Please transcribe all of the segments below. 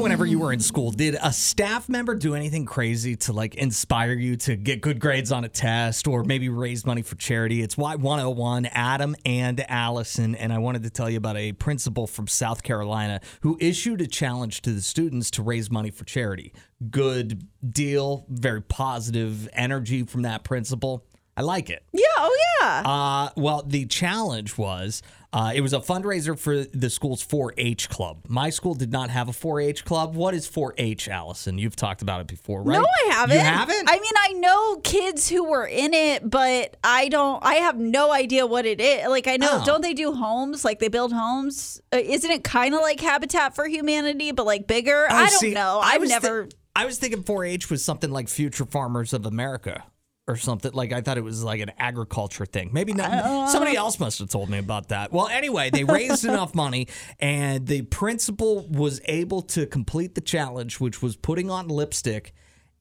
whenever you were in school. Did a staff member do anything crazy to like inspire you to get good grades on a test or maybe raise money for charity? It's Y101, Adam and Allison. And I wanted to tell you about a principal from South Carolina who issued a challenge to the students to raise money for charity. Good deal, very positive energy from that principal. I like it. Yeah, oh yeah. Uh, well, the challenge was uh, it was a fundraiser for the school's 4-H club. My school did not have a 4-H club. What is 4-H, Allison? You've talked about it before, right? No, I haven't. You haven't? I mean, I know kids who were in it, but I don't. I have no idea what it is. Like, I know, Oh. don't they do homes? Like, they build homes. Uh, isn't it kind of like Habitat for Humanity, but like bigger? Oh, I don't see, know. I I've never. I was thinking 4-H was something like Future Farmers of America. Or something like I thought it was like an agriculture thing. Maybe not. Uh, Somebody else must have told me about that. Well, anyway, they raised enough money, and the principal was able to complete the challenge, which was putting on lipstick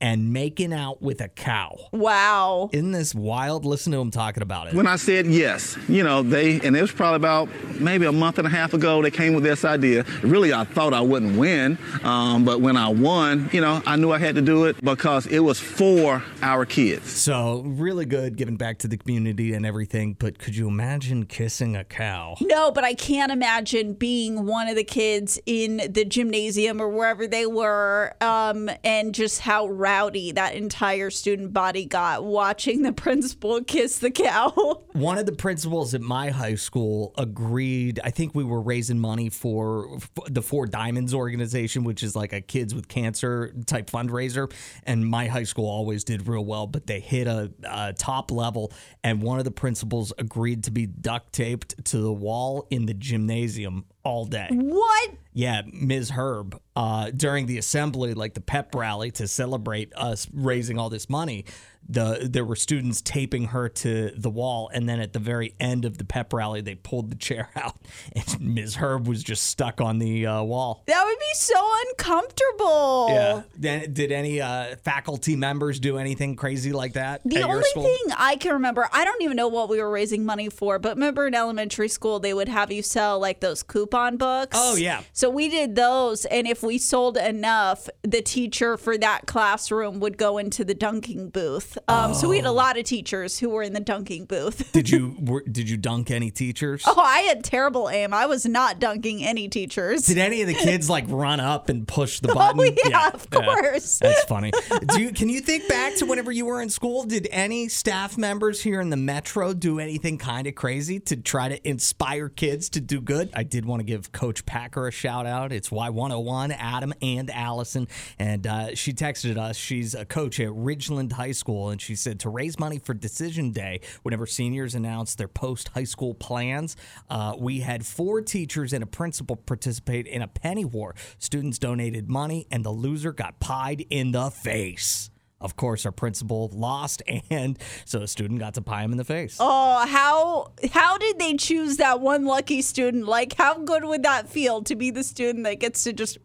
and making out with a cow. wow. Isn't this wild? Listen to him talking about it. When I said yes, you know, they, and it was probably about maybe a month and a half ago, they came with this idea. Really, I thought I wouldn't win, um, but when I won, you know, I knew I had to do it because it was for our kids. So really good giving back to the community and everything. But could you imagine kissing a cow? No, but I can't imagine being one of the kids in the gymnasium or wherever they were, um, and just how rowdy that entire student body got watching the principal kiss the cow. One of the principals at my high school agreed. I think we were raising money for the Four Diamonds organization, which is like a kids with cancer type fundraiser. And my high school always did real well, but they hit a, a top level. And one of the principals agreed to be duct taped to the wall in the gymnasium all day. what? Yeah, Ms. Herb, uh, during the assembly, like the pep rally to celebrate us raising all this money, the there were students taping her to the wall, and then at the very end of the pep rally, they pulled the chair out, and Ms. Herb was just stuck on the uh, wall. That would be so uncomfortable. Yeah. Then, did any uh, faculty members do anything crazy like that? The only thing I can remember, I don't even know what we were raising money for, but remember in elementary school, they would have you sell like those coupon books. Oh, yeah. So we did those. And if we sold enough, the teacher for that classroom would go into the dunking booth. Um, So we had a lot of teachers who were in the dunking booth. Did you were, did you dunk any teachers? Oh, I had terrible aim. I was not dunking any teachers. Did any of the kids like run up and push the button? Oh, yeah, of course. That's funny. Do you, can you think back to whenever you were in school? Did any staff members here in the metro do anything kind of crazy to try to inspire kids to do good? I did want to give Coach Parker a shout out. It's Y101, Adam and Allison. And uh, she texted us. She's a coach at Ridgeland High School. And she said to raise money for Decision Day, whenever seniors announced their post high school plans, uh, we had four teachers and a principal participate in a penny war. Students donated money, and the loser got pied in the face. Of course, our principal lost, and so the student got to pie him in the face. Oh, how how did they choose that one lucky student? Like, how good would that feel to be the student that gets to just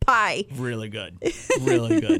pie? Really good. Really good.